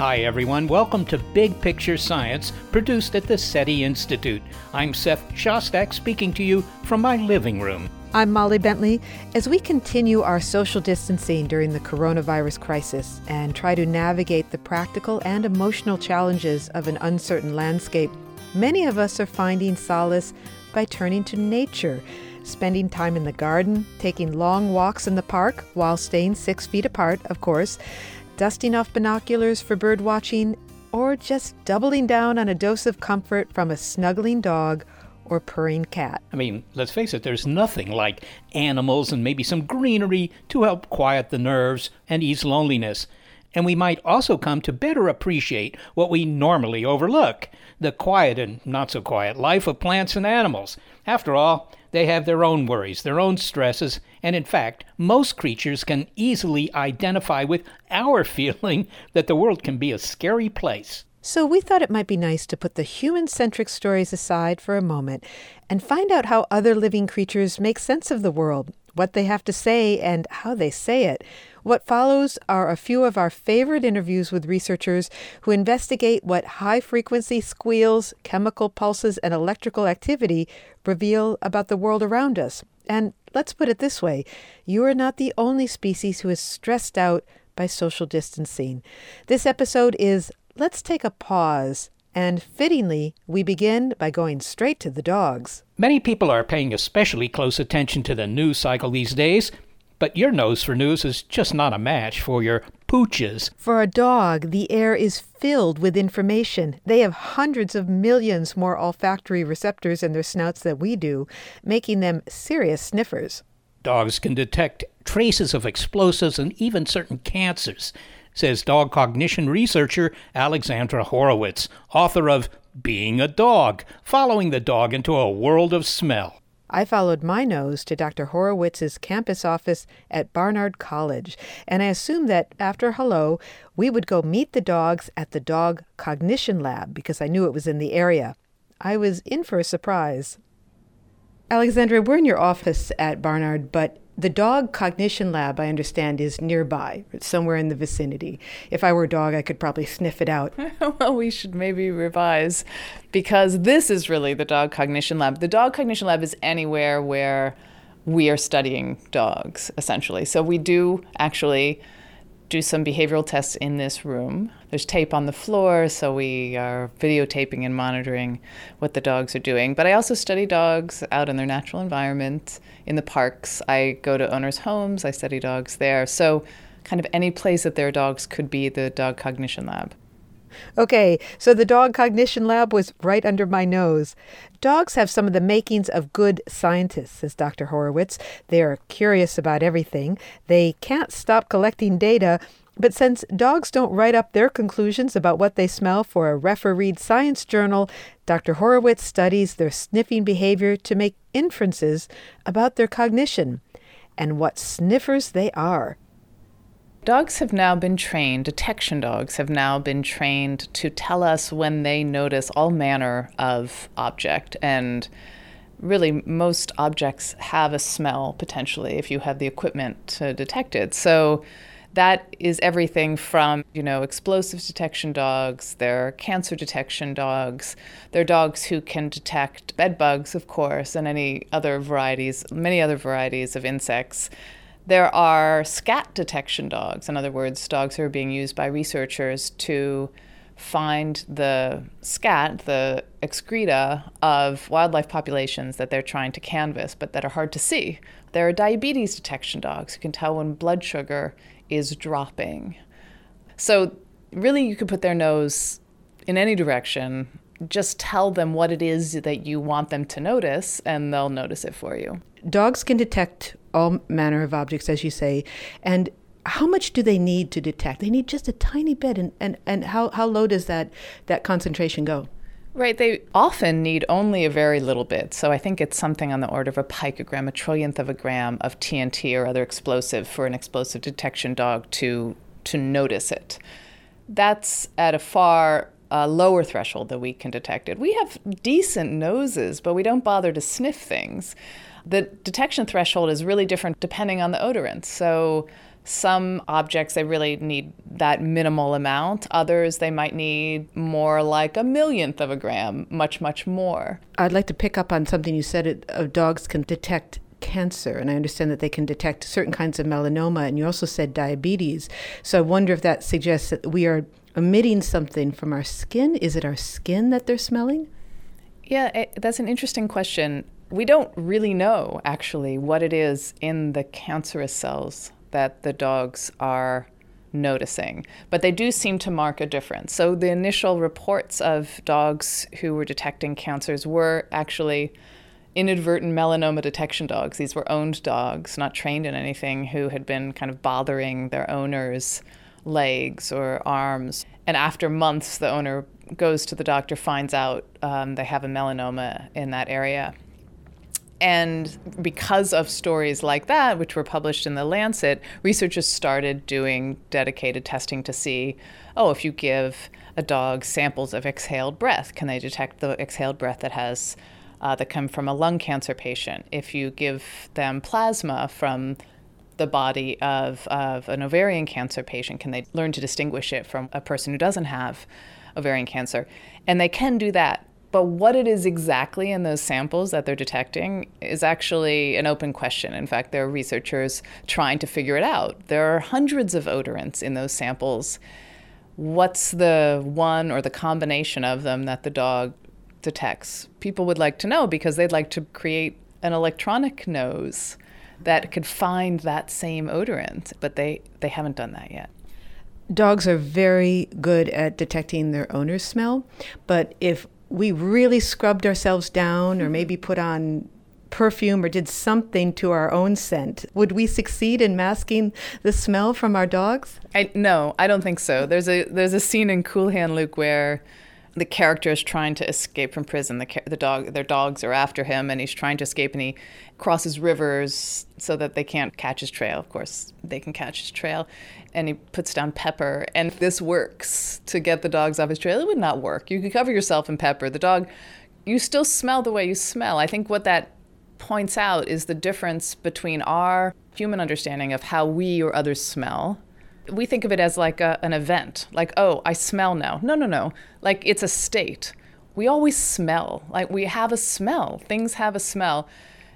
Hi, everyone. Welcome to Big Picture Science, produced at the SETI Institute. I'm Seth Shostak speaking to you from my living room. I'm Molly Bentley. As we continue our social distancing during the coronavirus crisis and try to navigate the practical and emotional challenges of an uncertain landscape, many of us are finding solace by turning to nature, spending time in the garden, taking long walks in the park while staying six feet apart, of course dusting off binoculars for bird watching, or just doubling down on a dose of comfort from a snuggling dog or purring cat. I mean, let's face it, there's nothing like animals and maybe some greenery to help quiet the nerves and ease loneliness. And we might also come to better appreciate what we normally overlook the quiet and not so quiet life of plants and animals. After all, they have their own worries, their own stresses, and in fact, most creatures can easily identify with our feeling that the world can be a scary place. So, we thought it might be nice to put the human centric stories aside for a moment and find out how other living creatures make sense of the world, what they have to say, and how they say it. What follows are a few of our favorite interviews with researchers who investigate what high frequency squeals, chemical pulses, and electrical activity reveal about the world around us. And let's put it this way you are not the only species who is stressed out by social distancing. This episode is Let's Take a Pause. And fittingly, we begin by going straight to the dogs. Many people are paying especially close attention to the news cycle these days. But your nose for news is just not a match for your pooches. For a dog, the air is filled with information. They have hundreds of millions more olfactory receptors in their snouts than we do, making them serious sniffers. Dogs can detect traces of explosives and even certain cancers, says dog cognition researcher Alexandra Horowitz, author of Being a Dog, following the dog into a world of smell. I followed my nose to Dr. Horowitz's campus office at Barnard College, and I assumed that after hello, we would go meet the dogs at the Dog Cognition Lab because I knew it was in the area. I was in for a surprise. Alexandra, we're in your office at Barnard, but the dog cognition lab, I understand, is nearby, somewhere in the vicinity. If I were a dog, I could probably sniff it out. well, we should maybe revise because this is really the dog cognition lab. The dog cognition lab is anywhere where we are studying dogs, essentially. So we do actually do some behavioral tests in this room. There's tape on the floor, so we are videotaping and monitoring what the dogs are doing. But I also study dogs out in their natural environment, in the parks. I go to owners' homes, I study dogs there. So, kind of any place that there are dogs could be the dog cognition lab. Okay, so the dog cognition lab was right under my nose. Dogs have some of the makings of good scientists, says Dr. Horowitz. They are curious about everything. They can't stop collecting data, but since dogs don't write up their conclusions about what they smell for a refereed science journal, Dr. Horowitz studies their sniffing behavior to make inferences about their cognition. And what sniffers they are. Dogs have now been trained, detection dogs have now been trained to tell us when they notice all manner of object. And really, most objects have a smell potentially if you have the equipment to detect it. So That is everything from, you know, explosives detection dogs, they're cancer detection dogs, they're dogs who can detect bed bugs, of course, and any other varieties, many other varieties of insects. There are scat detection dogs, in other words, dogs who are being used by researchers to find the scat, the excreta of wildlife populations that they're trying to canvas but that are hard to see. There are diabetes detection dogs who can tell when blood sugar is dropping. So, really, you could put their nose in any direction. Just tell them what it is that you want them to notice, and they'll notice it for you. Dogs can detect all manner of objects, as you say, and how much do they need to detect? They need just a tiny bit, and, and, and how, how low does that, that concentration go? Right, they often need only a very little bit. So I think it's something on the order of a picogram, a trillionth of a gram of TNT or other explosive for an explosive detection dog to to notice it. That's at a far uh, lower threshold that we can detect it. We have decent noses, but we don't bother to sniff things. The detection threshold is really different depending on the odorant. So some objects, they really need that minimal amount. Others, they might need more like a millionth of a gram, much, much more. I'd like to pick up on something you said it, uh, dogs can detect cancer, and I understand that they can detect certain kinds of melanoma, and you also said diabetes. So I wonder if that suggests that we are emitting something from our skin. Is it our skin that they're smelling? Yeah, it, that's an interesting question. We don't really know, actually, what it is in the cancerous cells that the dogs are noticing, but they do seem to mark a difference. So the initial reports of dogs who were detecting cancers were actually inadvertent melanoma detection dogs. These were owned dogs, not trained in anything, who had been kind of bothering their owners' legs or arms. And after months, the owner goes to the doctor, finds out um, they have a melanoma in that area. And because of stories like that, which were published in The Lancet, researchers started doing dedicated testing to see oh, if you give a dog samples of exhaled breath, can they detect the exhaled breath that has uh, that come from a lung cancer patient? If you give them plasma from the body of, of an ovarian cancer patient, can they learn to distinguish it from a person who doesn't have ovarian cancer? And they can do that but what it is exactly in those samples that they're detecting is actually an open question. In fact, there are researchers trying to figure it out. There are hundreds of odorants in those samples. What's the one or the combination of them that the dog detects? People would like to know because they'd like to create an electronic nose that could find that same odorant, but they, they haven't done that yet. Dogs are very good at detecting their owner's smell, but if we really scrubbed ourselves down or maybe put on perfume or did something to our own scent, would we succeed in masking the smell from our dogs? I, no, I don't think so. There's a there's a scene in Cool Hand Luke where the character is trying to escape from prison. The, the dog, their dogs are after him, and he's trying to escape, and he crosses rivers so that they can't catch his trail. Of course, they can catch his trail, and he puts down pepper. And this works to get the dogs off his trail, it would not work. You could cover yourself in pepper. The dog, you still smell the way you smell. I think what that points out is the difference between our human understanding of how we or others smell we think of it as like a, an event, like, oh, I smell now. No, no, no. Like it's a state. We always smell. Like we have a smell. Things have a smell.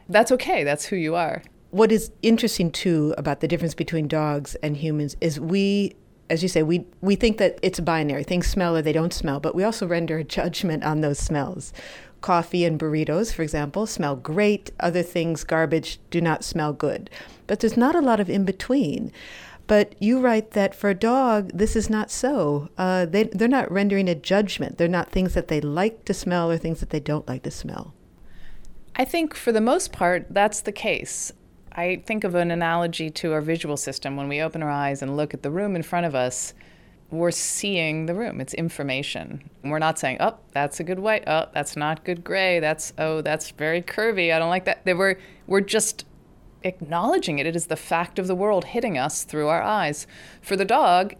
That's okay. That's who you are. What is interesting too about the difference between dogs and humans is we as you say, we, we think that it's binary. Things smell or they don't smell, but we also render a judgment on those smells. Coffee and burritos, for example, smell great. Other things, garbage, do not smell good. But there's not a lot of in between. But you write that for a dog, this is not so. Uh, they, they're not rendering a judgment. They're not things that they like to smell or things that they don't like to smell. I think for the most part, that's the case. I think of an analogy to our visual system. When we open our eyes and look at the room in front of us, we're seeing the room. It's information. We're not saying, oh, that's a good white. Oh, that's not good gray. That's, oh, that's very curvy. I don't like that. Were, we're just acknowledging it. It is the fact of the world hitting us through our eyes. For the dog,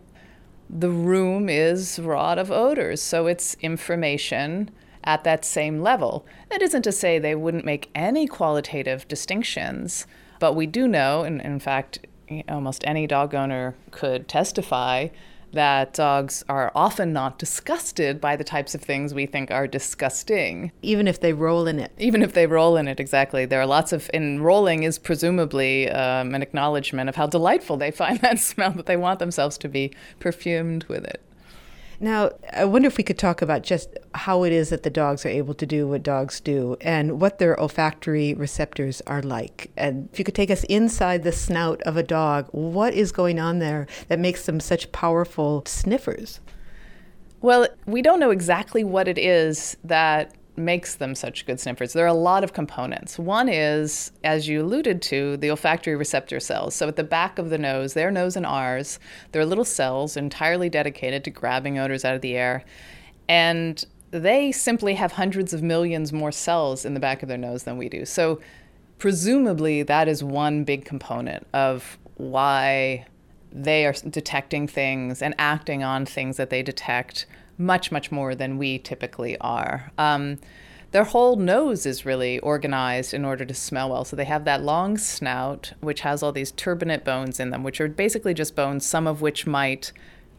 the room is wrought of odors, so it's information at that same level. That isn't to say they wouldn't make any qualitative distinctions, but we do know, and in fact, almost any dog owner could testify that dogs are often not disgusted by the types of things we think are disgusting. Even if they roll in it. Even if they roll in it, exactly. There are lots of, and rolling is presumably um, an acknowledgement of how delightful they find that smell, that they want themselves to be perfumed with it. Now, I wonder if we could talk about just how it is that the dogs are able to do what dogs do and what their olfactory receptors are like. And if you could take us inside the snout of a dog, what is going on there that makes them such powerful sniffers? Well, we don't know exactly what it is that makes them such good sniffers. There are a lot of components. One is, as you alluded to, the olfactory receptor cells. So at the back of the nose, their nose and ours, there are little cells entirely dedicated to grabbing odors out of the air. And they simply have hundreds of millions more cells in the back of their nose than we do. So presumably that is one big component of why they are detecting things and acting on things that they detect much, much more than we typically are. Um, their whole nose is really organized in order to smell well. So they have that long snout, which has all these turbinate bones in them, which are basically just bones, some of which might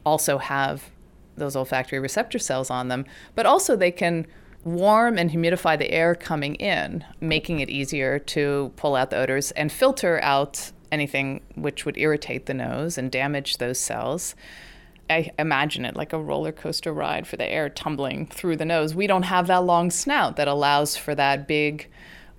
also have those olfactory receptor cells on them. But also, they can warm and humidify the air coming in, making it easier to pull out the odors and filter out anything which would irritate the nose and damage those cells. I imagine it like a roller coaster ride for the air tumbling through the nose. We don't have that long snout that allows for that big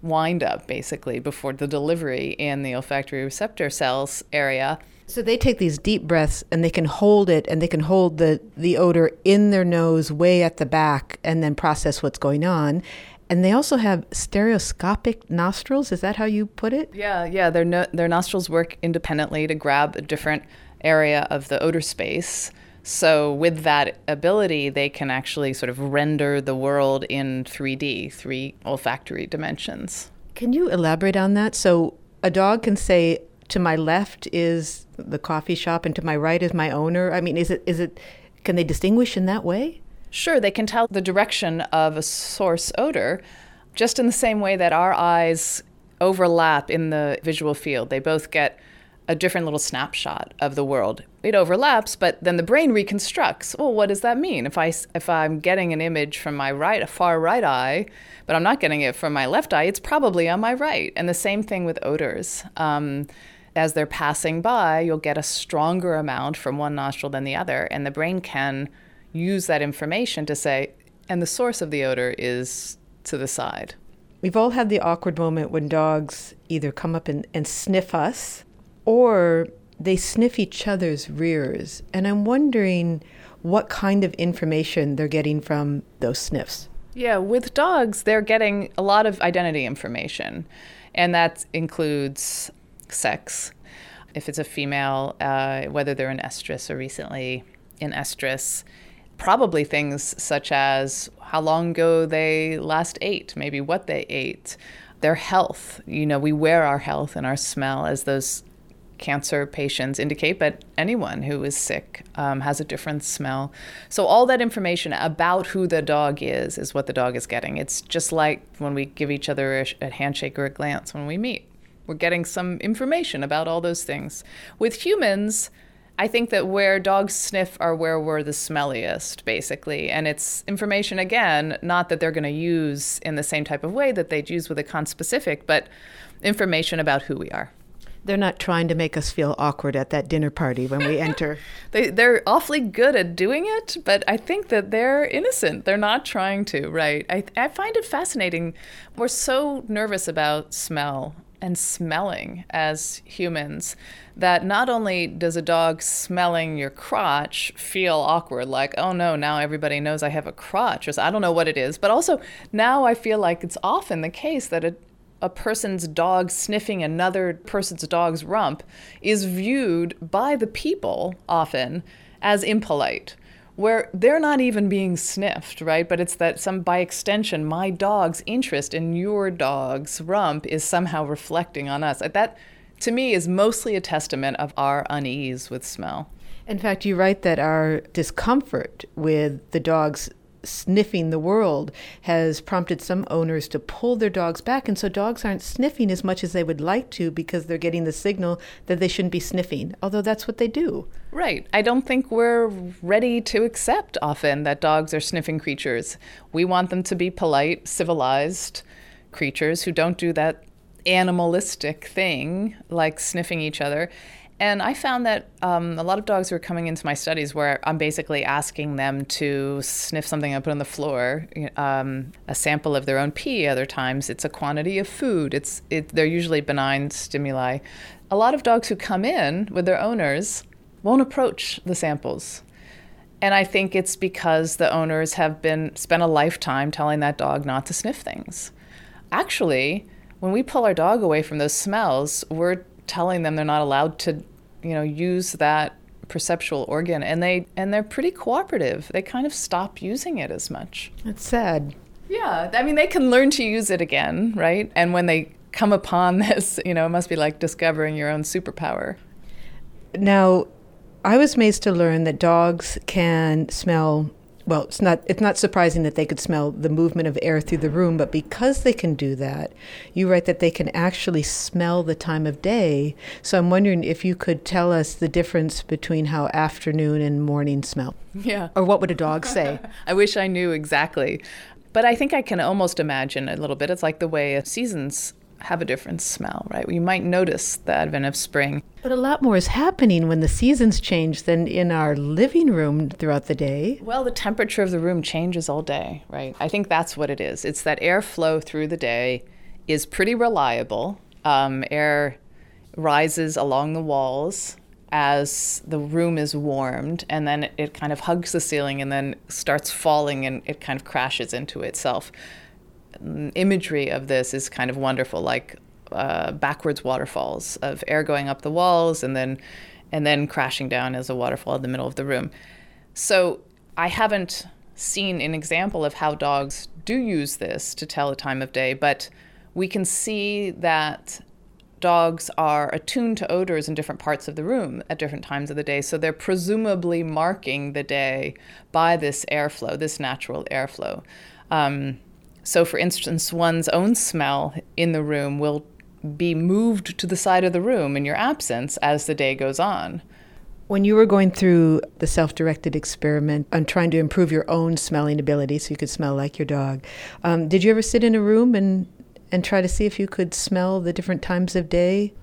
wind up basically before the delivery in the olfactory receptor cells area. So they take these deep breaths and they can hold it and they can hold the, the odor in their nose way at the back and then process what's going on. And they also have stereoscopic nostrils. Is that how you put it? Yeah, yeah. Their no, their nostrils work independently to grab a different area of the odor space. So, with that ability, they can actually sort of render the world in 3D, three olfactory dimensions. Can you elaborate on that? So, a dog can say, to my left is the coffee shop and to my right is my owner. I mean, is it, is it, can they distinguish in that way? Sure, they can tell the direction of a source odor just in the same way that our eyes overlap in the visual field. They both get a different little snapshot of the world. It overlaps, but then the brain reconstructs. Well, what does that mean? If I if I'm getting an image from my right, a far right eye, but I'm not getting it from my left eye, it's probably on my right. And the same thing with odors. Um, as they're passing by, you'll get a stronger amount from one nostril than the other, and the brain can use that information to say, and the source of the odor is to the side. We've all had the awkward moment when dogs either come up and, and sniff us or they sniff each other's rears. And I'm wondering what kind of information they're getting from those sniffs. Yeah, with dogs, they're getting a lot of identity information, and that includes sex. If it's a female, uh, whether they're in estrus or recently in estrus, probably things such as how long ago they last ate, maybe what they ate, their health. You know, we wear our health and our smell as those cancer patients indicate, but anyone who is sick um, has a different smell. So, all that information about who the dog is is what the dog is getting. It's just like when we give each other a, a handshake or a glance when we meet. We're getting some information about all those things. With humans, I think that where dogs sniff are where we're the smelliest, basically. And it's information, again, not that they're going to use in the same type of way that they'd use with a conspecific, but information about who we are. They're not trying to make us feel awkward at that dinner party when we enter. they, they're awfully good at doing it, but I think that they're innocent. They're not trying to, right? I, I find it fascinating. We're so nervous about smell and smelling as humans that not only does a dog smelling your crotch feel awkward, like, oh no, now everybody knows I have a crotch, or I don't know what it is, but also now I feel like it's often the case that a a person's dog sniffing another person's dog's rump is viewed by the people often as impolite where they're not even being sniffed, right? But it's that some by extension, my dog's interest in your dog's rump is somehow reflecting on us. That to me is mostly a testament of our unease with smell. In fact, you write that our discomfort with the dog's sniffing the world has prompted some owners to pull their dogs back. And so dogs aren't sniffing as much as they would like to because they're getting the signal that they shouldn't be sniffing, although that's what they do. Right. I don't think we're ready to accept often that dogs are sniffing creatures. We want them to be polite, civilized creatures who don't do that animalistic thing like sniffing each other. And I found that um, a lot of dogs were coming into my studies where I'm basically asking them to sniff something I put on the floor, um, a sample of their own pee. Other times, it's a quantity of food. It's it, they're usually benign stimuli. A lot of dogs who come in with their owners won't approach the samples, and I think it's because the owners have been spent a lifetime telling that dog not to sniff things. Actually, when we pull our dog away from those smells, we're telling them they're not allowed to, you know, use that perceptual organ and they and they're pretty cooperative. They kind of stop using it as much. It's sad. Yeah, I mean they can learn to use it again, right? And when they come upon this, you know, it must be like discovering your own superpower. Now, I was amazed to learn that dogs can smell well, it's not it's not surprising that they could smell the movement of air through the room, but because they can do that, you write that they can actually smell the time of day. So I'm wondering if you could tell us the difference between how afternoon and morning smell. Yeah. Or what would a dog say? I wish I knew exactly. But I think I can almost imagine a little bit. It's like the way seasons have a different smell, right? You might notice the advent of spring. But a lot more is happening when the seasons change than in our living room throughout the day. Well, the temperature of the room changes all day, right? I think that's what it is. It's that airflow through the day is pretty reliable. Um, air rises along the walls as the room is warmed, and then it, it kind of hugs the ceiling and then starts falling and it kind of crashes into itself imagery of this is kind of wonderful, like uh, backwards waterfalls of air going up the walls and then and then crashing down as a waterfall in the middle of the room. So I haven't seen an example of how dogs do use this to tell a time of day, but we can see that dogs are attuned to odors in different parts of the room at different times of the day. So they're presumably marking the day by this airflow, this natural airflow. Um, so, for instance, one's own smell in the room will be moved to the side of the room in your absence as the day goes on. When you were going through the self directed experiment on trying to improve your own smelling ability so you could smell like your dog, um, did you ever sit in a room and, and try to see if you could smell the different times of day?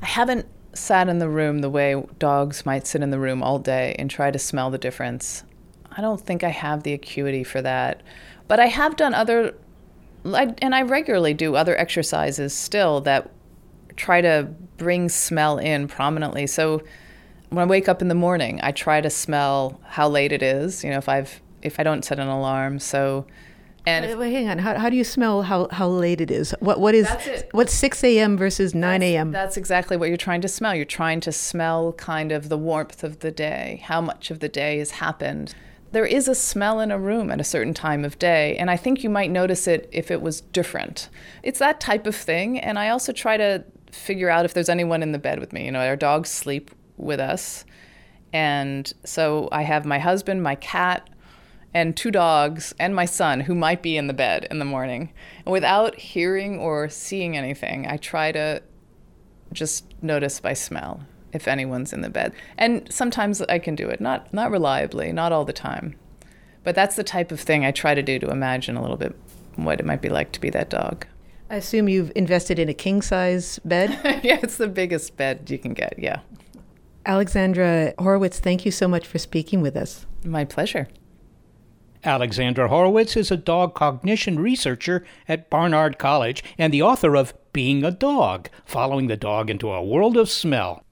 I haven't sat in the room the way dogs might sit in the room all day and try to smell the difference. I don't think I have the acuity for that. But I have done other, and I regularly do other exercises still that try to bring smell in prominently. So when I wake up in the morning, I try to smell how late it is. You know, if I've if I don't set an alarm, so. And wait, wait, hang on. How, how do you smell how, how late it is? What what is what's six a.m. versus nine a.m. That's, that's exactly what you're trying to smell. You're trying to smell kind of the warmth of the day, how much of the day has happened there is a smell in a room at a certain time of day, and I think you might notice it if it was different. It's that type of thing, and I also try to figure out if there's anyone in the bed with me. You know, our dogs sleep with us, and so I have my husband, my cat, and two dogs, and my son who might be in the bed in the morning. And without hearing or seeing anything, I try to just notice by smell if anyone's in the bed. And sometimes I can do it, not not reliably, not all the time. But that's the type of thing I try to do to imagine a little bit what it might be like to be that dog. I assume you've invested in a king size bed? yeah, it's the biggest bed you can get, yeah. Alexandra Horowitz, thank you so much for speaking with us. My pleasure. Alexandra Horowitz is a dog cognition researcher at Barnard College and the author of Being a Dog Following the Dog into a World of Smell.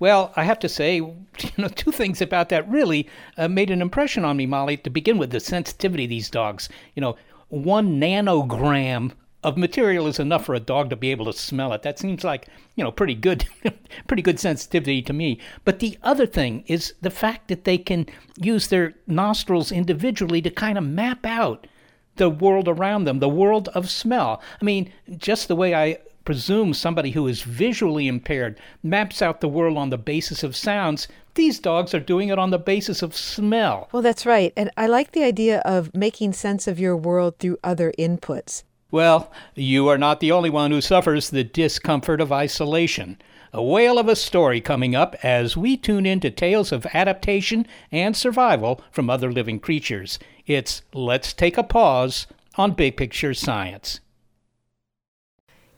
Well, I have to say, you know, two things about that really uh, made an impression on me, Molly. To begin with, the sensitivity of these dogs. You know, one nanogram of material is enough for a dog to be able to smell it. That seems like, you know, pretty good, pretty good sensitivity to me. But the other thing is the fact that they can use their nostrils individually to kind of map out the world around them, the world of smell. I mean, just the way I presume somebody who is visually impaired maps out the world on the basis of sounds, These dogs are doing it on the basis of smell. Well, that's right. And I like the idea of making sense of your world through other inputs. Well, you are not the only one who suffers the discomfort of isolation. A whale of a story coming up as we tune into tales of adaptation and survival from other living creatures. It's Let's Take a Pause on Big Picture Science.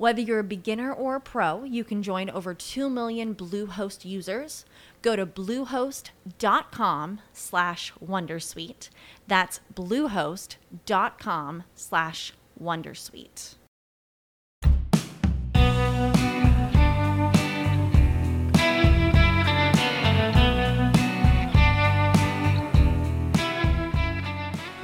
Whether you're a beginner or a pro, you can join over 2 million Bluehost users. Go to bluehost.com slash wondersuite. That's bluehost.com slash wondersuite.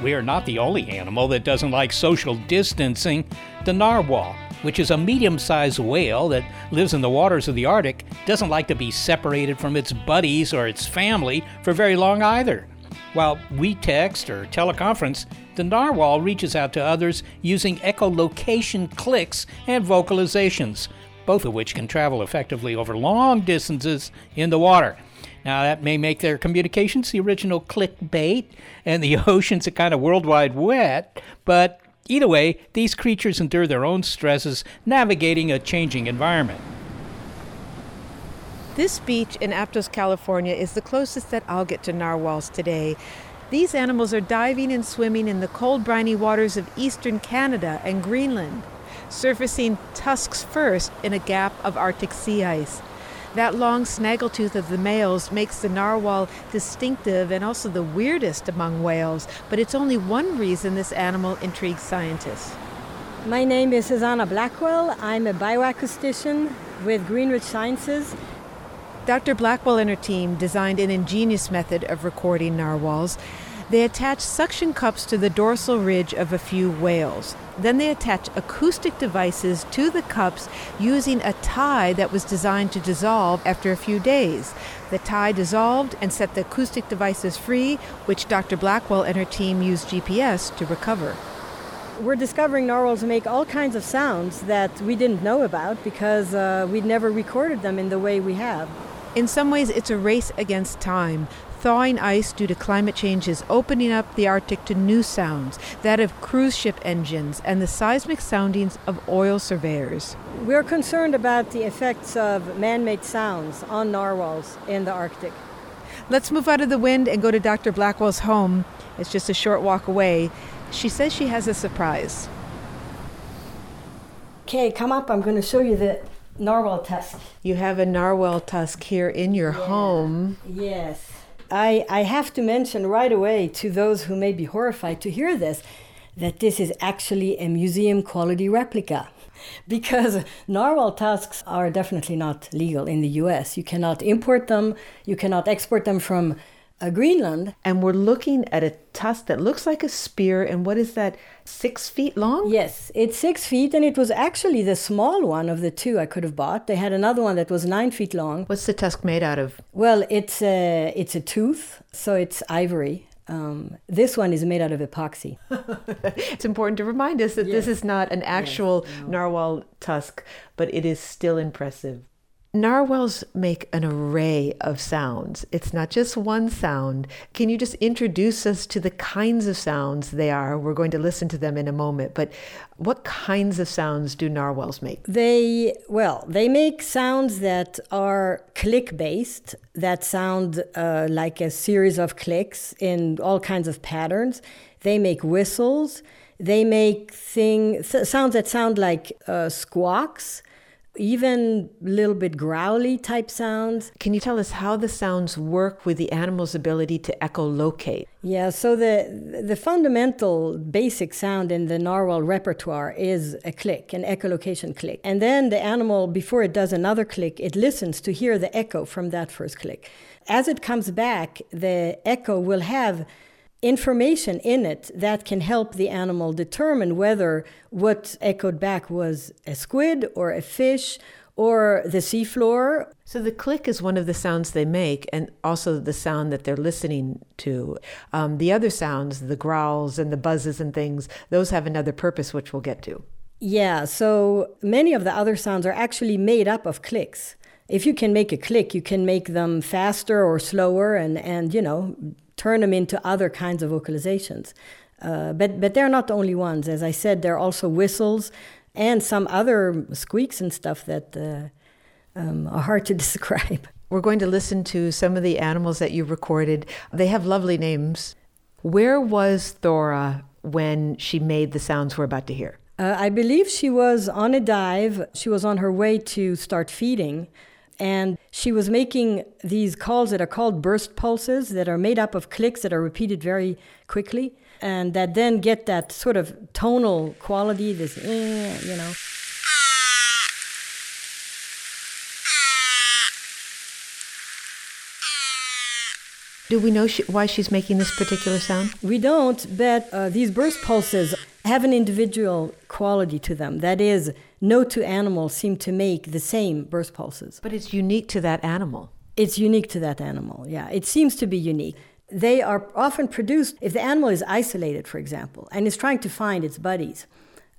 We are not the only animal that doesn't like social distancing. The narwhal, which is a medium sized whale that lives in the waters of the Arctic, doesn't like to be separated from its buddies or its family for very long either. While we text or teleconference, the narwhal reaches out to others using echolocation clicks and vocalizations, both of which can travel effectively over long distances in the water. Now, that may make their communications the original clickbait and the oceans a kind of worldwide wet, but either way, these creatures endure their own stresses navigating a changing environment. This beach in Aptos, California is the closest that I'll get to narwhals today. These animals are diving and swimming in the cold, briny waters of eastern Canada and Greenland, surfacing tusks first in a gap of Arctic sea ice. That long snaggletooth of the males makes the narwhal distinctive and also the weirdest among whales, but it's only one reason this animal intrigues scientists. My name is Susanna Blackwell. I'm a bioacoustician with Greeneridge Sciences. Dr. Blackwell and her team designed an ingenious method of recording narwhals. They attach suction cups to the dorsal ridge of a few whales. Then they attach acoustic devices to the cups using a tie that was designed to dissolve after a few days. The tie dissolved and set the acoustic devices free, which Dr. Blackwell and her team used GPS to recover. We're discovering narwhals make all kinds of sounds that we didn't know about because uh, we'd never recorded them in the way we have. In some ways, it's a race against time. Thawing ice due to climate change is opening up the Arctic to new sounds, that of cruise ship engines and the seismic soundings of oil surveyors. We're concerned about the effects of man made sounds on narwhals in the Arctic. Let's move out of the wind and go to Dr. Blackwell's home. It's just a short walk away. She says she has a surprise. Okay, come up. I'm going to show you the narwhal tusk. You have a narwhal tusk here in your Yeah. home. Yes. I, I have to mention right away to those who may be horrified to hear this that this is actually a museum quality replica. Because narwhal tusks are definitely not legal in the US. You cannot import them, you cannot export them from uh, Greenland. And we're looking at a tusk that looks like a spear. And what is that, six feet long? Yes, it's six feet, and it was actually the small one of the two I could have bought. They had another one that was nine feet long. What's the tusk made out of? Well, it's a, it's a tooth, so it's ivory. Um, this one is made out of epoxy. It's important to remind us that this is not an actual narwhal tusk, but it is still impressive. Narwhals make an array of sounds. It's not just one sound. Can you just introduce us to the kinds of sounds they are? We're going to listen to them in a moment, but what kinds of sounds do narwhals make? They, well, they make sounds that are click based, that sound uh, like a series of clicks in all kinds of patterns. They make whistles. They make thing, th- sounds that sound like uh, squawks. Even a little bit growly type sounds. Can you tell us how the sounds work with the animal's ability to echolocate? Yeah, so the the fundamental basic sound in the narwhal repertoire is a click, an echolocation click. And then the animal before it does another click, it listens to hear the echo from that first click. As it comes back, the echo will have information in it that can help the animal determine whether what echoed back was a squid or a fish or the seafloor. So the click is one of the sounds they make, and also the sound that they're listening to. Um, the other sounds, the growls and the buzzes and things, those have another purpose, which we'll get to. Yeah, so many of the other sounds are actually made up of clicks. If you can make a click, you can make them faster or slower, and and you know turn them into other kinds of vocalizations. Uh, but but they're not the only ones. As I said, there are also whistles and some other squeaks and stuff that uh, um, are hard to describe. We're going to listen to some of the animals that you recorded. They have lovely names. Where was Thora when she made the sounds we're about to hear? Uh, I believe she was on a dive. She was on her way to start feeding and she was making these calls that are called burst pulses that are made up of clicks that are repeated very quickly and that then get that sort of tonal quality, this, eh, you know. Do we know she, why she's making this particular sound? We don't, but uh, these burst pulses have an individual quality to them. That is, no two animals seem to make the same burst pulses. But it's unique to that animal. It's unique to that animal, yeah. It seems to be unique. They are often produced, if the animal is isolated, for example, and is trying to find its buddies,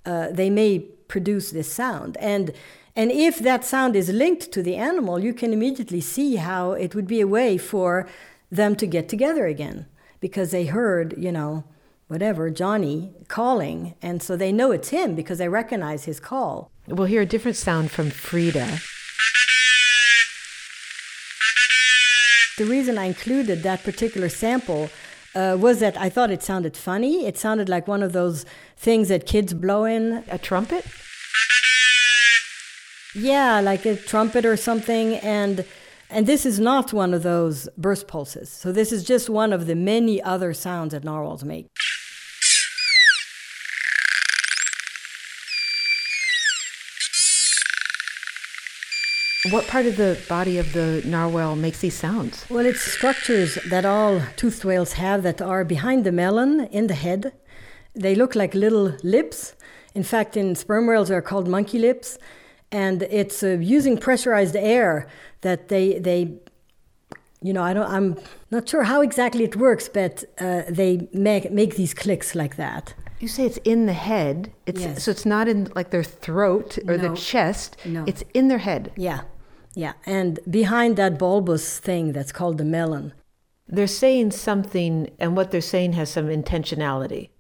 uh, they may produce this sound. And, and if that sound is linked to the animal, you can immediately see how it would be a way for them to get together again because they heard, you know, whatever, Johnny calling. And so they know it's him because they recognize his call. We'll hear a different sound from Frida. The reason I included that particular sample uh, was that I thought it sounded funny. It sounded like one of those things that kids blow in. A trumpet? Yeah, like a trumpet or something. And and this is not one of those burst pulses. So this is just one of the many other sounds that narwhals make. What part of the body of the narwhal makes these sounds? Well, it's structures that all toothed whales have that are behind the melon in the head. They look like little lips. In fact, in sperm whales, they're called monkey lips. And it's uh, using pressurized air that they, they you know, I don't, I'm not sure how exactly it works, but uh, they make, make these clicks like that. You say it's in the head. It's Yes. so it's not in like their throat or the chest. No. It's in their head. Yeah, yeah. And behind that bulbous thing that's called the melon. They're saying something and what they're saying has some intentionality.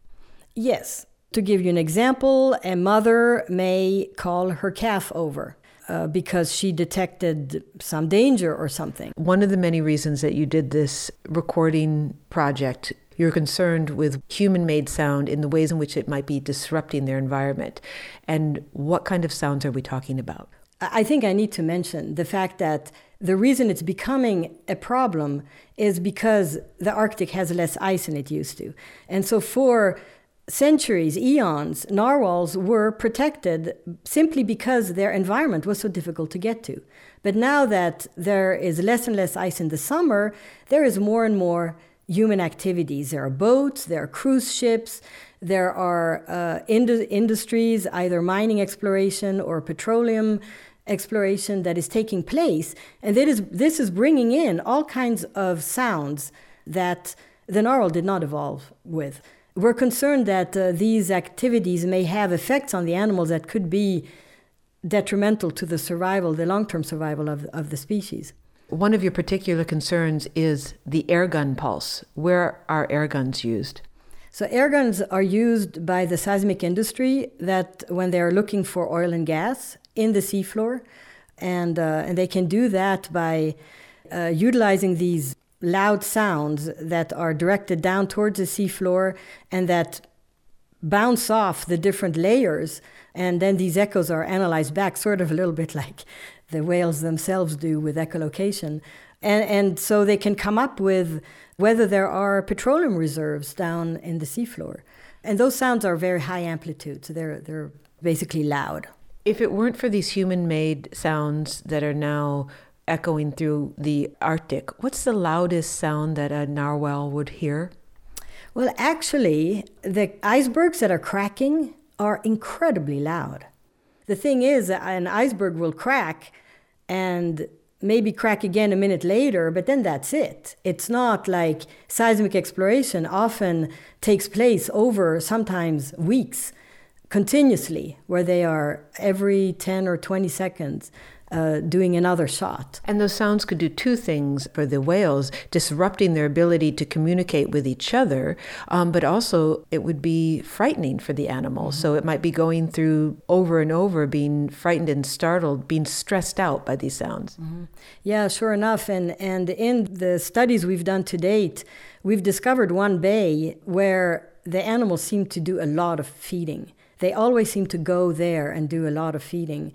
Yes. To give you an example, a mother may call her calf over uh, because she detected some danger or something. One of the many reasons that you did this recording project, you're concerned with human made sound in the ways in which it might be disrupting their environment. And what kind of sounds are we talking about? I I think I need to mention the fact that the reason it's becoming a problem is because the Arctic has less ice than it used to. And so for centuries, eons, narwhals were protected simply because their environment was so difficult to get to. But now that there is less and less ice in the summer, there is more and more human activities. There are boats, there are cruise ships, there are uh, indu- industries, either mining exploration or petroleum exploration that is taking place. And this is bringing in all kinds of sounds that the narwhal did not evolve with. We're concerned that uh, these activities may have effects on the animals that could be detrimental to the survival, the long term survival of, of the species. One of your particular concerns is the airgun pulse. Where are air guns used? So air guns are used by the seismic industry that when they are looking for oil and gas in the seafloor, and uh, and they can do that by uh, utilizing these loud sounds that are directed down towards the seafloor and that bounce off the different layers, and then these echoes are analyzed back, sort of a little bit like the whales themselves do with echolocation. And, and so they can come up with whether there are petroleum reserves down in the seafloor. And those sounds are very high amplitude, so they're, they're basically loud. If it weren't for these human made sounds that are now echoing through the Arctic, what's the loudest sound that a narwhal would hear? Well, actually, the icebergs that are cracking are incredibly loud. The thing is, an iceberg will crack and maybe crack again a minute later, but then that's it. It's not like seismic exploration often takes place over sometimes weeks continuously, where they are every 10 or 20 seconds uh, doing another shot. And those sounds could do two things for the whales disrupting their ability to communicate with each other, um, but also it would be frightening for the animal. Mm-hmm. So it might be going through over and over, being frightened and startled, being stressed out by these sounds. Mm-hmm. Yeah, sure enough. And, and in the studies we've done to date, we've discovered one bay where the animals seem to do a lot of feeding. They always seem to go there and do a lot of feeding.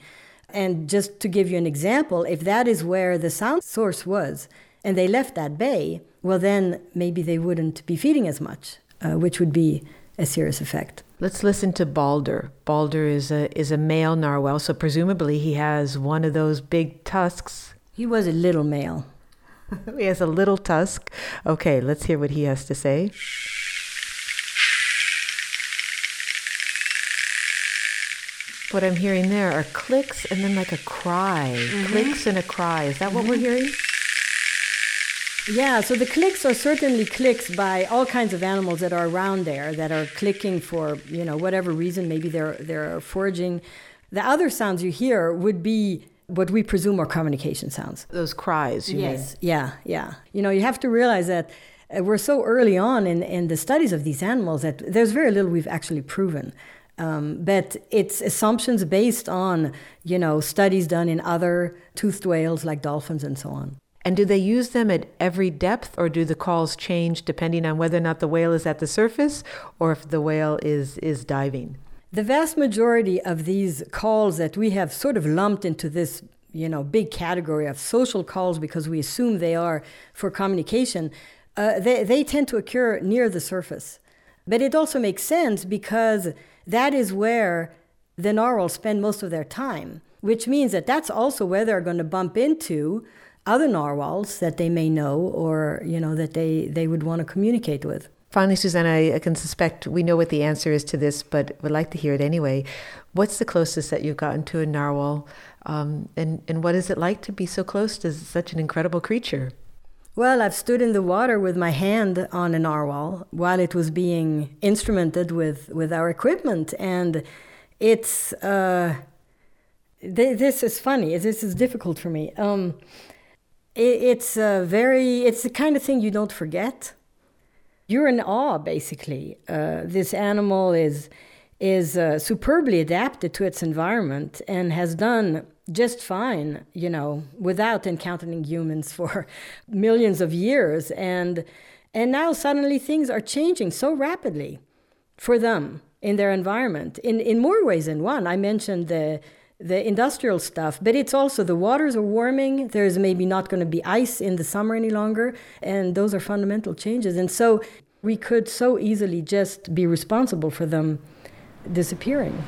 And just to give you an example, if that is where the sound source was and they left that bay, well, then maybe they wouldn't be feeding as much, uh, which would be a serious effect. Let's listen to Balder. Balder is a is a male narwhal, so presumably he has one of those big tusks. He was a little male. he has a little tusk. Okay, let's hear what he has to say. What I'm hearing there are clicks and then like a cry. Mm-hmm. Clicks and a cry. Is that mm-hmm. what we're mm-hmm. hearing? Yeah, so the clicks are certainly clicks by all kinds of animals that are around there that are clicking for, you know, whatever reason. Maybe they're they're foraging. The other sounds you hear would be what we presume are communication sounds. Those cries, yes. Mean. Yeah, yeah. You know, you have to realize that uh, we're so early on in, in the studies of these animals that there's very little we've actually proven. Um, but it's assumptions based on, you know, studies done in other toothed whales like dolphins and so on. And do they use them at every depth, or do the calls change depending on whether or not the whale is at the surface or if the whale is, is diving? The vast majority of these calls that we have sort of lumped into this you know big category of social calls because we assume they are for communication, uh, they, they tend to occur near the surface. But it also makes sense because that is where the narwhals spend most of their time, which means that that's also where they're going to bump into other narwhals that they may know or you know that they, they would want to communicate with. Finally, Susanna, I, I can suspect we know what the answer is to this, but would like to hear it anyway. What's the closest that you've gotten to a narwhal, um, and and what is it like to be so close to such an incredible creature? Well, I've stood in the water with my hand on a narwhal while it was being instrumented with, with our equipment. And it's, uh, th- this is funny. This is difficult for me. Um, it, it's a very, it's the kind of thing you don't forget. You're in awe, basically. Uh, this animal is, is uh, superbly adapted to its environment and has done just fine, you know, without encountering humans for millions of years. And, and now suddenly things are changing so rapidly for them in their environment in, in more ways than one. I mentioned the, the industrial stuff, but it's also the waters are warming. There's maybe not going to be ice in the summer any longer. And those are fundamental changes. And so we could so easily just be responsible for them disappearing.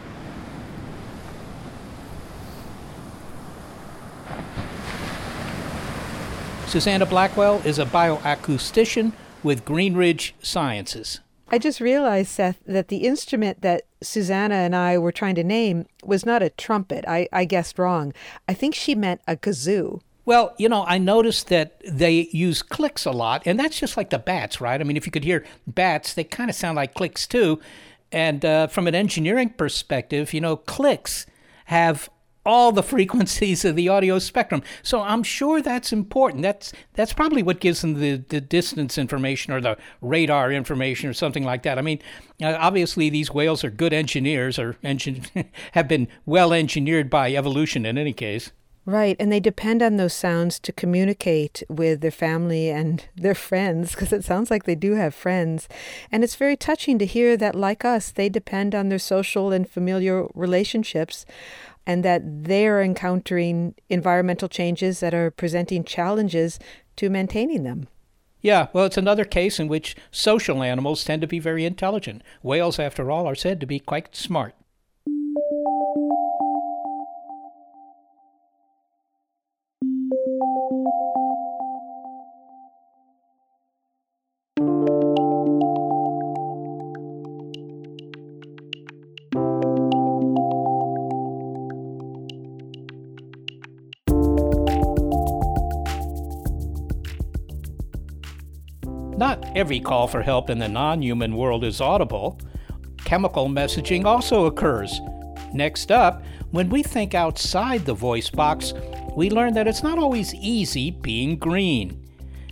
Susanna Blackwell is a bioacoustician with Greeneridge Sciences. I just realized, Seth, that the instrument that Susanna and I were trying to name was not a trumpet. I, I guessed wrong. I think she meant a kazoo. Well, you know, I noticed that they use clicks a lot, and that's just like the bats, right? I mean, if you could hear bats, they kind of sound like clicks too. And uh, from an engineering perspective, you know, clicks have all the frequencies of the audio spectrum. So I'm sure that's important. That's that's probably what gives them the, the distance information or the radar information or something like that. I mean, uh, obviously these whales are good engineers or engin- have been well engineered by evolution in any case. Right, and they depend on those sounds to communicate with their family and their friends, because it sounds like they do have friends. And it's very touching to hear that, like us, they depend on their social and familiar relationships, and that they're encountering environmental changes that are presenting challenges to maintaining them. Yeah, well, it's another case in which social animals tend to be very intelligent. Whales, after all, are said to be quite smart. Every call for help in the non human world is audible. Chemical messaging also occurs. Next up, when we think outside the voice box, we learn that it's not always easy being green.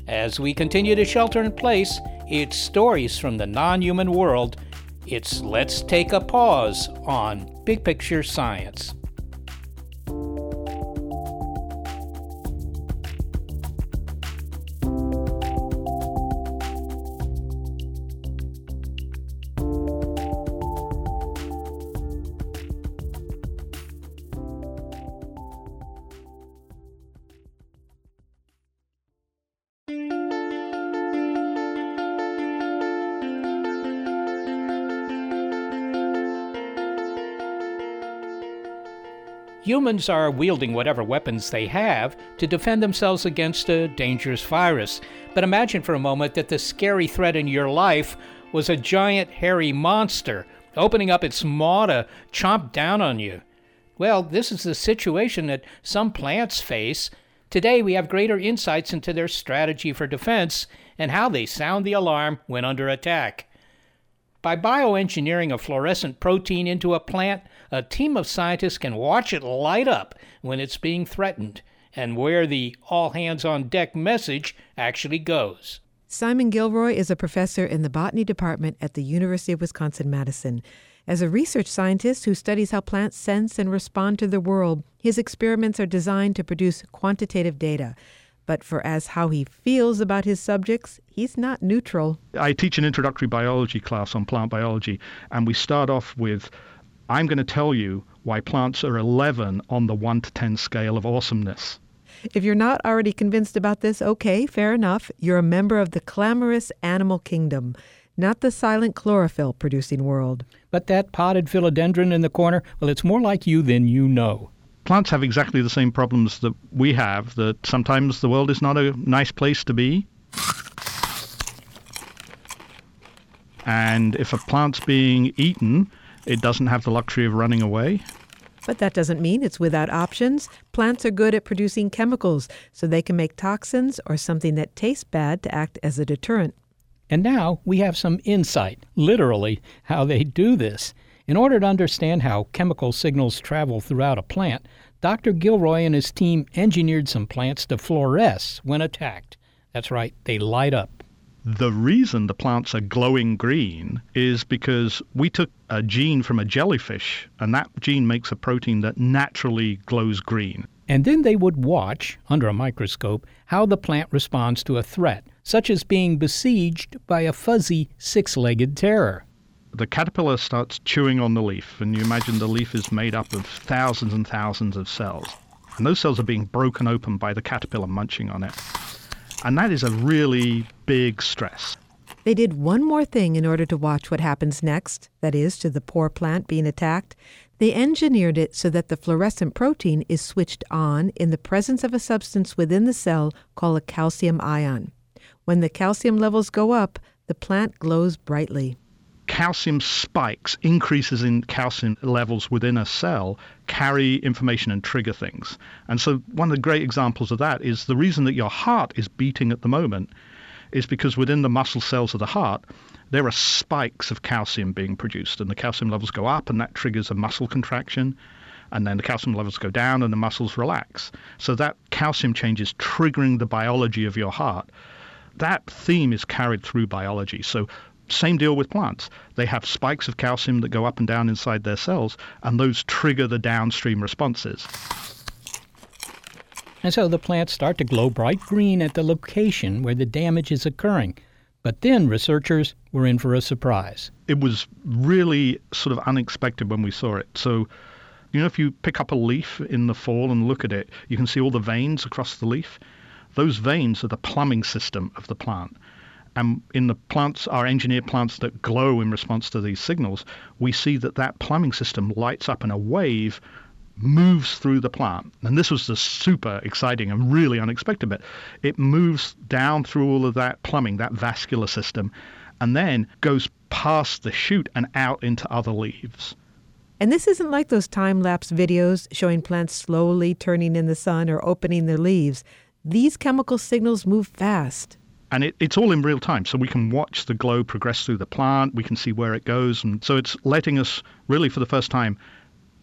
As we continue to shelter in place, it's stories from the non human world. It's Let's Take a Pause on Big Picture Science. Humans are wielding whatever weapons they have to defend themselves against a dangerous virus. But imagine for a moment that the scary threat in your life was a giant hairy monster opening up its maw to chomp down on you. Well, this is the situation that some plants face. Today, we have greater insights into their strategy for defense and how they sound the alarm when under attack. By bioengineering a fluorescent protein into a plant, a team of scientists can watch it light up when it's being threatened and where the all hands on deck message actually goes. Simon Gilroy is a professor in the botany department at the University of Wisconsin Madison. As a research scientist who studies how plants sense and respond to the world, his experiments are designed to produce quantitative data. But for as how he feels about his subjects, he's not neutral. I teach an introductory biology class on plant biology, and we start off with I'm going to tell you why plants are 11 on the 1 to 10 scale of awesomeness. If you're not already convinced about this, okay, fair enough. You're a member of the clamorous animal kingdom, not the silent chlorophyll producing world. But that potted philodendron in the corner, well, it's more like you than you know plants have exactly the same problems that we have, that sometimes the world is not a nice place to be. And if a plant's being eaten, it doesn't have the luxury of running away. But that doesn't mean it's without options. Plants are good at producing chemicals, so they can make toxins or something that tastes bad to act as a deterrent. And now we have some insight, literally, how they do this. In order to understand how chemical signals travel throughout a plant, Dr. Gilroy and his team engineered some plants to fluoresce when attacked. That's right, they light up. The reason the plants are glowing green is because we took a gene from a jellyfish, and that gene makes a protein that naturally glows green. And then they would watch, under a microscope, how the plant responds to a threat, such as being besieged by a fuzzy six legged terror the caterpillar starts chewing on the leaf, and you imagine the leaf is made up of thousands and thousands of cells. And those cells are being broken open by the caterpillar munching on it. And that is a really big stress. They did one more thing in order to watch what happens next, that is, to the poor plant being attacked. They engineered it so that the fluorescent protein is switched on in the presence of a substance within the cell called a calcium ion. When the calcium levels go up, the plant glows brightly calcium spikes, increases in calcium levels within a cell, carry information and trigger things. And so, one of the great examples of that is the reason that your heart is beating at the moment is because within the muscle cells of the heart, there are spikes of calcium being produced, and the calcium levels go up, and that triggers a muscle contraction. And then the calcium levels go down and the muscles relax. So that calcium change is triggering the biology of your heart that theme is carried through biology. So same deal with plants. They have spikes of calcium that go up and down inside their cells, and those trigger the downstream responses. And so the plants start to glow bright green at the location where the damage is occurring. But then researchers were in for a surprise. It was really sort of unexpected when we saw it. So, you know, if you pick up a leaf in the fall and look at it, you can see all the veins across the leaf. Those veins are the plumbing system of the plant. And in the plants, our engineered plants that glow in response to these signals, we see that that plumbing system lights up in a wave moves through the plant. And this was the super exciting and really unexpected bit. It moves down through all of that plumbing, that vascular system, and then goes past the shoot and out into other leaves. And this isn't like those time lapse videos showing plants slowly turning in the sun or opening their leaves. These chemical signals move fast. And it, it's all in real time, so we can watch the glow progress through the plant, we can see where it goes. And so it's letting us, really, for the first time,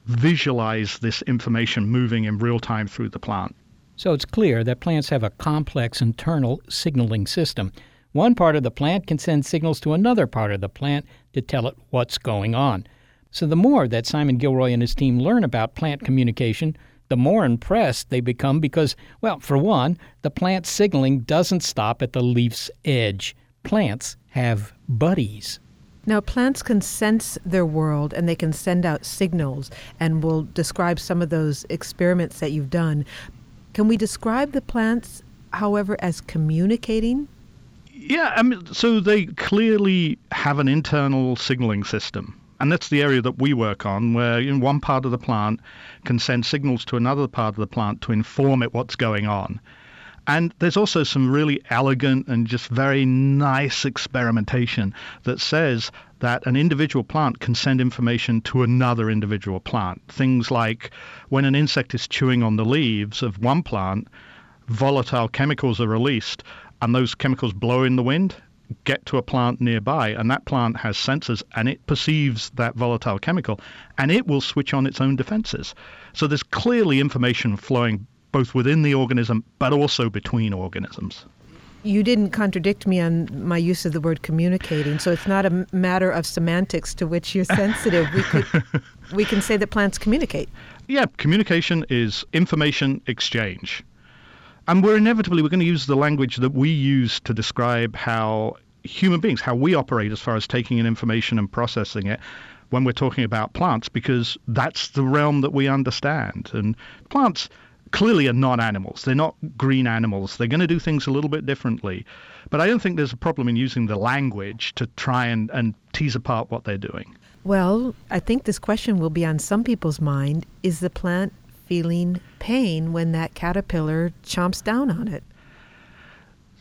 visualize this information moving in real time through the plant. So it's clear that plants have a complex internal signaling system. One part of the plant can send signals to another part of the plant to tell it what's going on. So the more that Simon Gilroy and his team learn about plant communication, the more impressed they become because, well, for one, the plant signaling doesn't stop at the leaf's edge. Plants have buddies. Now, plants can sense their world and they can send out signals, and we'll describe some of those experiments that you've done. Can we describe the plants, however, as communicating? Yeah, I mean, so they clearly have an internal signaling system. And that's the area that we work on, where one part of the plant can send signals to another part of the plant to inform it what's going on. And there's also some really elegant and just very nice experimentation that says that an individual plant can send information to another individual plant. Things like when an insect is chewing on the leaves of one plant, volatile chemicals are released, and those chemicals blow in the wind get to a plant nearby and that plant has sensors and it perceives that volatile chemical and it will switch on its own defenses. So there's clearly information flowing both within the organism but also between organisms. You didn't contradict me on my use of the word communicating, so it's not a matter of semantics to which you're sensitive. We could we can say that plants communicate. Yeah, communication is information exchange. And we're inevitably we're going to use the language that we use to describe how human beings, how we operate as far as taking in information and processing it when we're talking about plants because that's the realm that we understand. And plants clearly are not animals. They're not green animals. They're going to do things a little bit differently. But I don't think there's a problem in using the language to try and, and tease apart what they're doing. Well, I think this question will be on some people's mind. Is the plant feeling pain when that caterpillar chomps down on it?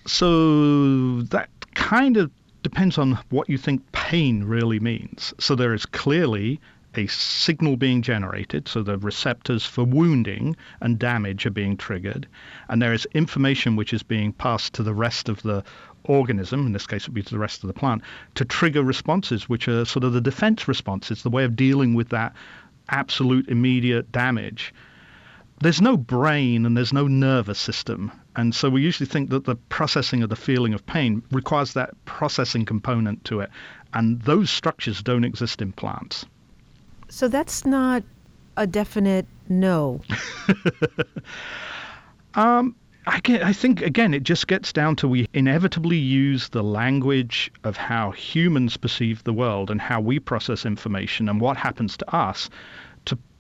So that kind of depends on what you think pain really means. So there is clearly a signal being generated, so the receptors for wounding and damage are being triggered, and there is information which is being passed to the rest of the organism, in this case it would be to the rest of the plant, to trigger responses which are sort of the defense responses, the way of dealing with that absolute immediate damage. There's no brain and there's no nervous system. And so we usually think that the processing of the feeling of pain requires that processing component to it. And those structures don't exist in plants. So that's not a definite no. um, I, get, I think, again, it just gets down to we inevitably use the language of how humans perceive the world and how we process information and what happens to us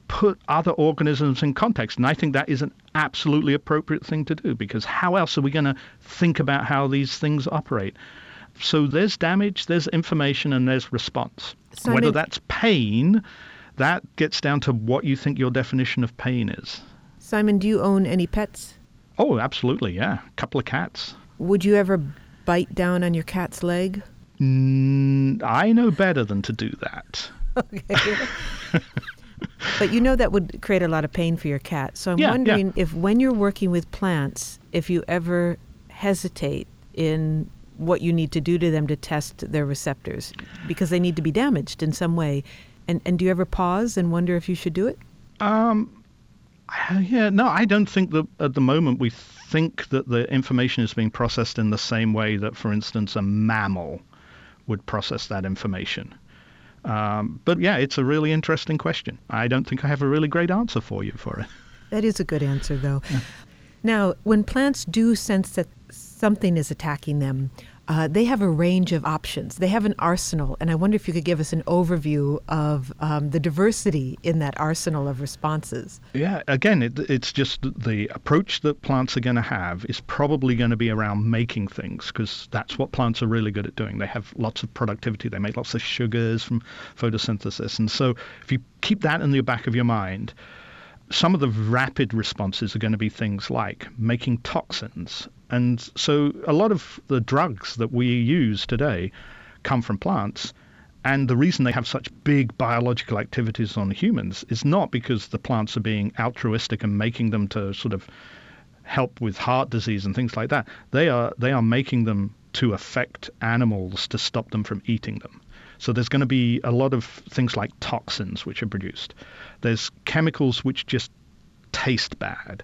put other organisms in context. And I think that is an absolutely appropriate thing to do because how else are we going to think about how these things operate? So there's damage, there's information, and there's response. Simon, Whether that's pain that gets down to what you think your definition of pain is. Simon, do you own any pets? Oh, absolutely, yeah. A couple of cats. Would you ever bite down on your cat's leg? Mm, I know better than to do that. Okay. but you know that would create a lot of pain for your cat. So I'm Yeah, wondering yeah. if when you're working with plants, if you ever hesitate in what you need to do to them to test their receptors because they need to be damaged in some way. And, and do you ever pause and wonder if you should do it? Um, yeah, no, I don't think that at the moment we think that the information is being processed in the same way that, for instance, a mammal would process that information. Um, but yeah, it's a really interesting question. I don't think I have a really great answer for you for it. That is a good answer, though. Now, when plants do sense that something is attacking them, uh, they have a range of options. They have an arsenal, and I wonder if you could give us an overview of um, the diversity in that arsenal of responses. Yeah, again, it, it's just the approach that plants are going to have is probably going to be around making things because that's what plants are really good at doing. They have lots of productivity, they make lots of sugars from photosynthesis. And so if you keep that in the back of your mind, some of the rapid responses are going to be things like making toxins. And so a lot of the drugs that we use today come from plants. And the reason they have such big biological activities on humans is not because the plants are being altruistic and making them to sort of help with heart disease and things like that. They are they are making them to affect animals to stop them from eating them. So there's going to be a lot of things like toxins which are produced. There's chemicals which just taste bad,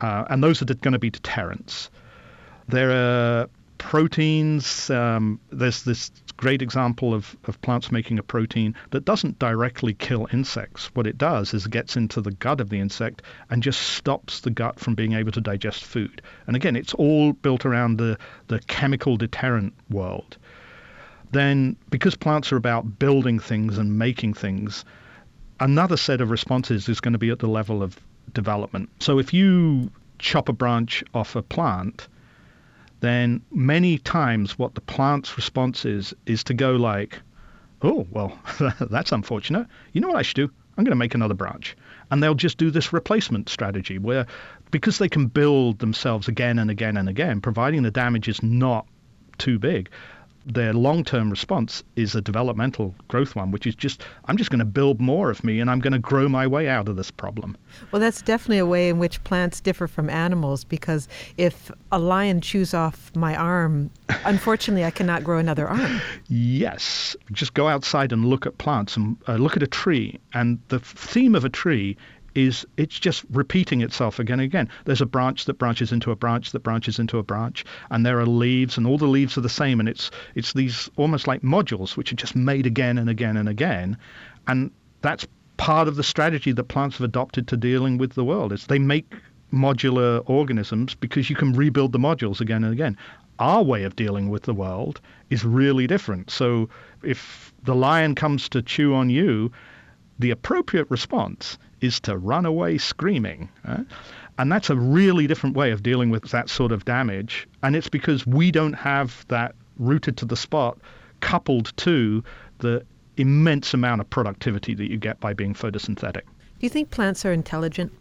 uh, and those are going to be deterrents. There are proteins. Um, there's this great example of, of plants making a protein that doesn't directly kill insects. What it does is it gets into the gut of the insect and just stops the gut from being able to digest food. And again, it's all built around the, the chemical deterrent world then because plants are about building things and making things, another set of responses is going to be at the level of development. So if you chop a branch off a plant, then many times what the plant's response is is to go like, oh, well, that's unfortunate. You know what I should do? I'm going to make another branch. And they'll just do this replacement strategy where, because they can build themselves again and again and again, providing the damage is not too big, their long-term response is a developmental growth one, which is just I'm just going to build more of me and I'm going to grow my way out of this problem. Well, that's definitely a way in which plants differ from animals because if a lion chews off my arm, unfortunately, I cannot grow another arm. Yes, just go outside and look at plants and uh, look at a tree, and the theme of a tree is it's just repeating itself again and again. There's a branch that branches into a branch that branches into a branch, and there are leaves, and all the leaves are the same, and it's it's these almost like modules which are just made again and again and again, and that's part of the strategy that plants have adopted to dealing with the world. Is they make modular organisms because you can rebuild the modules again and again. Our way of dealing with the world is really different. So if the lion comes to chew on you, the appropriate response is to run away screaming. Right? And that's a really different way of dealing with that sort of damage. And it's because we don't have that rooted to the spot coupled to the immense amount of productivity that you get by being photosynthetic. Do you think plants are intelligent?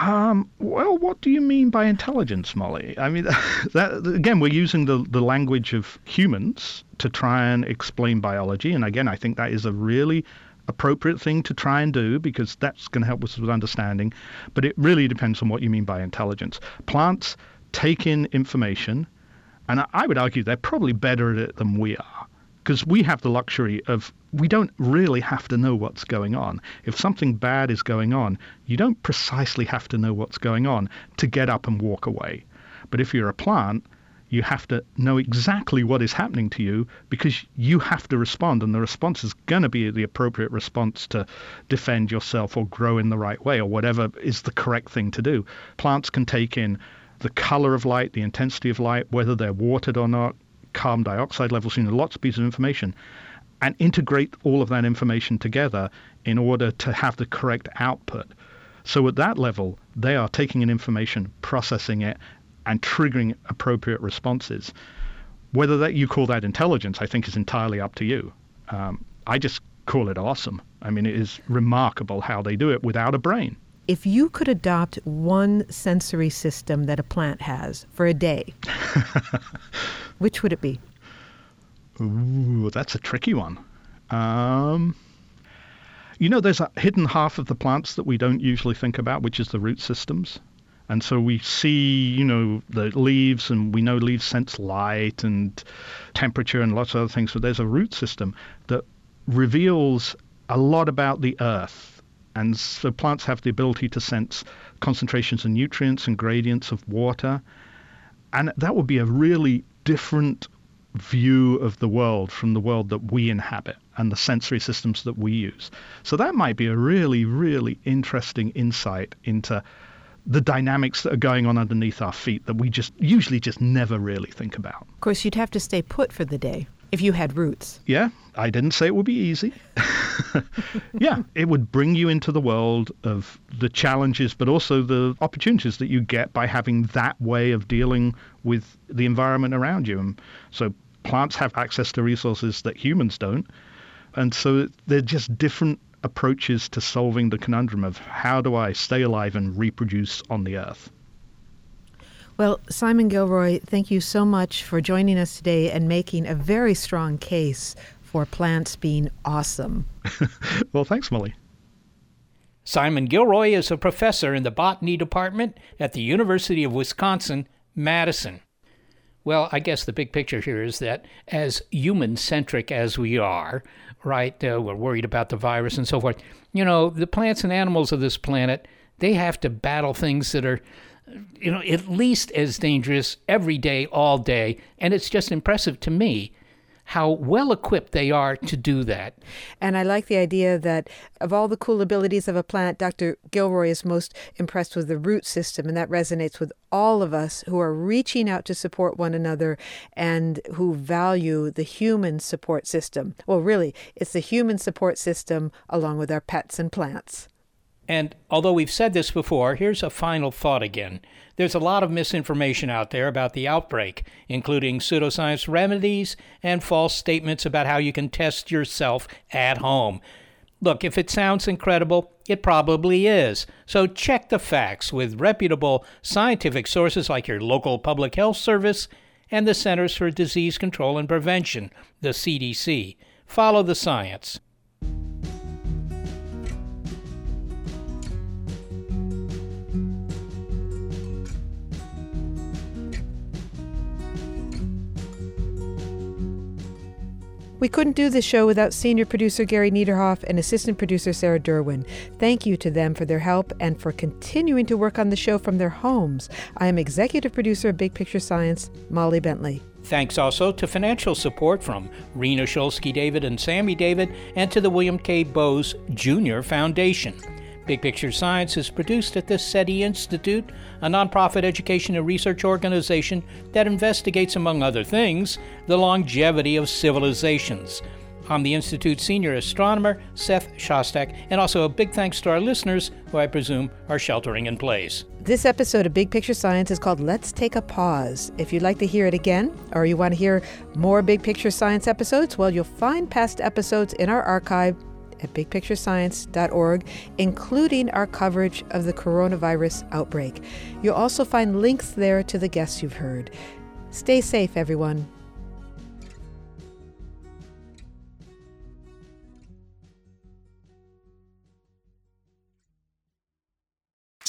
Um, well, what do you mean by intelligence, Molly? I mean, that, again, we're using the, the language of humans to try and explain biology. And again, I think that is a really appropriate thing to try and do because that's going to help us with understanding. But it really depends on what you mean by intelligence. Plants take in information, and I would argue they're probably better at it than we are because we have the luxury of we don't really have to know what's going on. If something bad is going on, you don't precisely have to know what's going on to get up and walk away. But if you're a plant, you have to know exactly what is happening to you because you have to respond, and the response is going to be the appropriate response to defend yourself or grow in the right way or whatever is the correct thing to do. Plants can take in the color of light, the intensity of light, whether they're watered or not, carbon dioxide levels, you know, lots of pieces of information, and integrate all of that information together in order to have the correct output. So at that level, they are taking in information, processing it, and triggering appropriate responses. Whether that you call that intelligence, I think, is entirely up to you. Um, I just call it awesome. I mean, it is remarkable how they do it without a brain. If you could adopt one sensory system that a plant has for a day, which would it be? Ooh, that's a tricky one. Um, you know, there's a hidden half of the plants that we don't usually think about, which is the root systems. And so we see, you know, the leaves, and we know leaves sense light and temperature and lots of other things. But there's a root system that reveals a lot about the earth. And so plants have the ability to sense concentrations of nutrients and gradients of water. And that would be a really different view of the world from the world that we inhabit and the sensory systems that we use. So that might be a really, really interesting insight into the dynamics that are going on underneath our feet that we just usually just never really think about. Of course, you'd have to stay put for the day if you had roots. Yeah, I didn't say it would be easy. yeah, it would bring you into the world of the challenges, but also the opportunities that you get by having that way of dealing with the environment around you. And so plants have access to resources that humans don't. And so they're just different approaches to solving the conundrum of how do I stay alive and reproduce on the earth. Well, Simon Gilroy, thank you so much for joining us today and making a very strong case for plants being awesome. well, thanks, Molly. Simon Gilroy is a professor in the botany department at the University of Wisconsin, Madison. Well, I guess the big picture here is that as human centric as we are, right, uh, we're worried about the virus and so forth, you know, the plants and animals of this planet, they have to battle things that are you know, at least as dangerous every day, all day. And it's just impressive to me how well equipped they are to do that. And I like the idea that of all the cool abilities of a plant, Dr. Gilroy is most impressed with the root system, and that resonates with all of us who are reaching out to support one another and who value the human support system. Well, really, it's the human support system along with our pets and plants. And although we've said this before, here's a final thought again. There's a lot of misinformation out there about the outbreak, including pseudoscience remedies and false statements about how you can test yourself at home. Look, if it sounds incredible, it probably is. So check the facts with reputable scientific sources like your local public health service and the Centers for Disease Control and Prevention, the CDC. Follow the science. We couldn't do this show without senior producer Gary Niederhoff and assistant producer Sarah Derwin. Thank you to them for their help and for continuing to work on the show from their homes. I am executive producer of Big Picture Science, Molly Bentley. Thanks also to financial support from Rena Shulsky David and Sammy David and to the William K. Bowes Jr. Foundation. Big Picture Science is produced at the SETI Institute, a nonprofit education and research organization that investigates, among other things, the longevity of civilizations. I'm the Institute's senior astronomer, Seth Shostak, and also a big thanks to our listeners, who I presume are sheltering in place. This episode of Big Picture Science is called Let's Take a Pause. If you'd like to hear it again, or you want to hear more Big Picture Science episodes, well, you'll find past episodes in our archive at bigpicturescience.org, including our coverage of the coronavirus outbreak. You'll also find links there to the guests you've heard. Stay safe, everyone.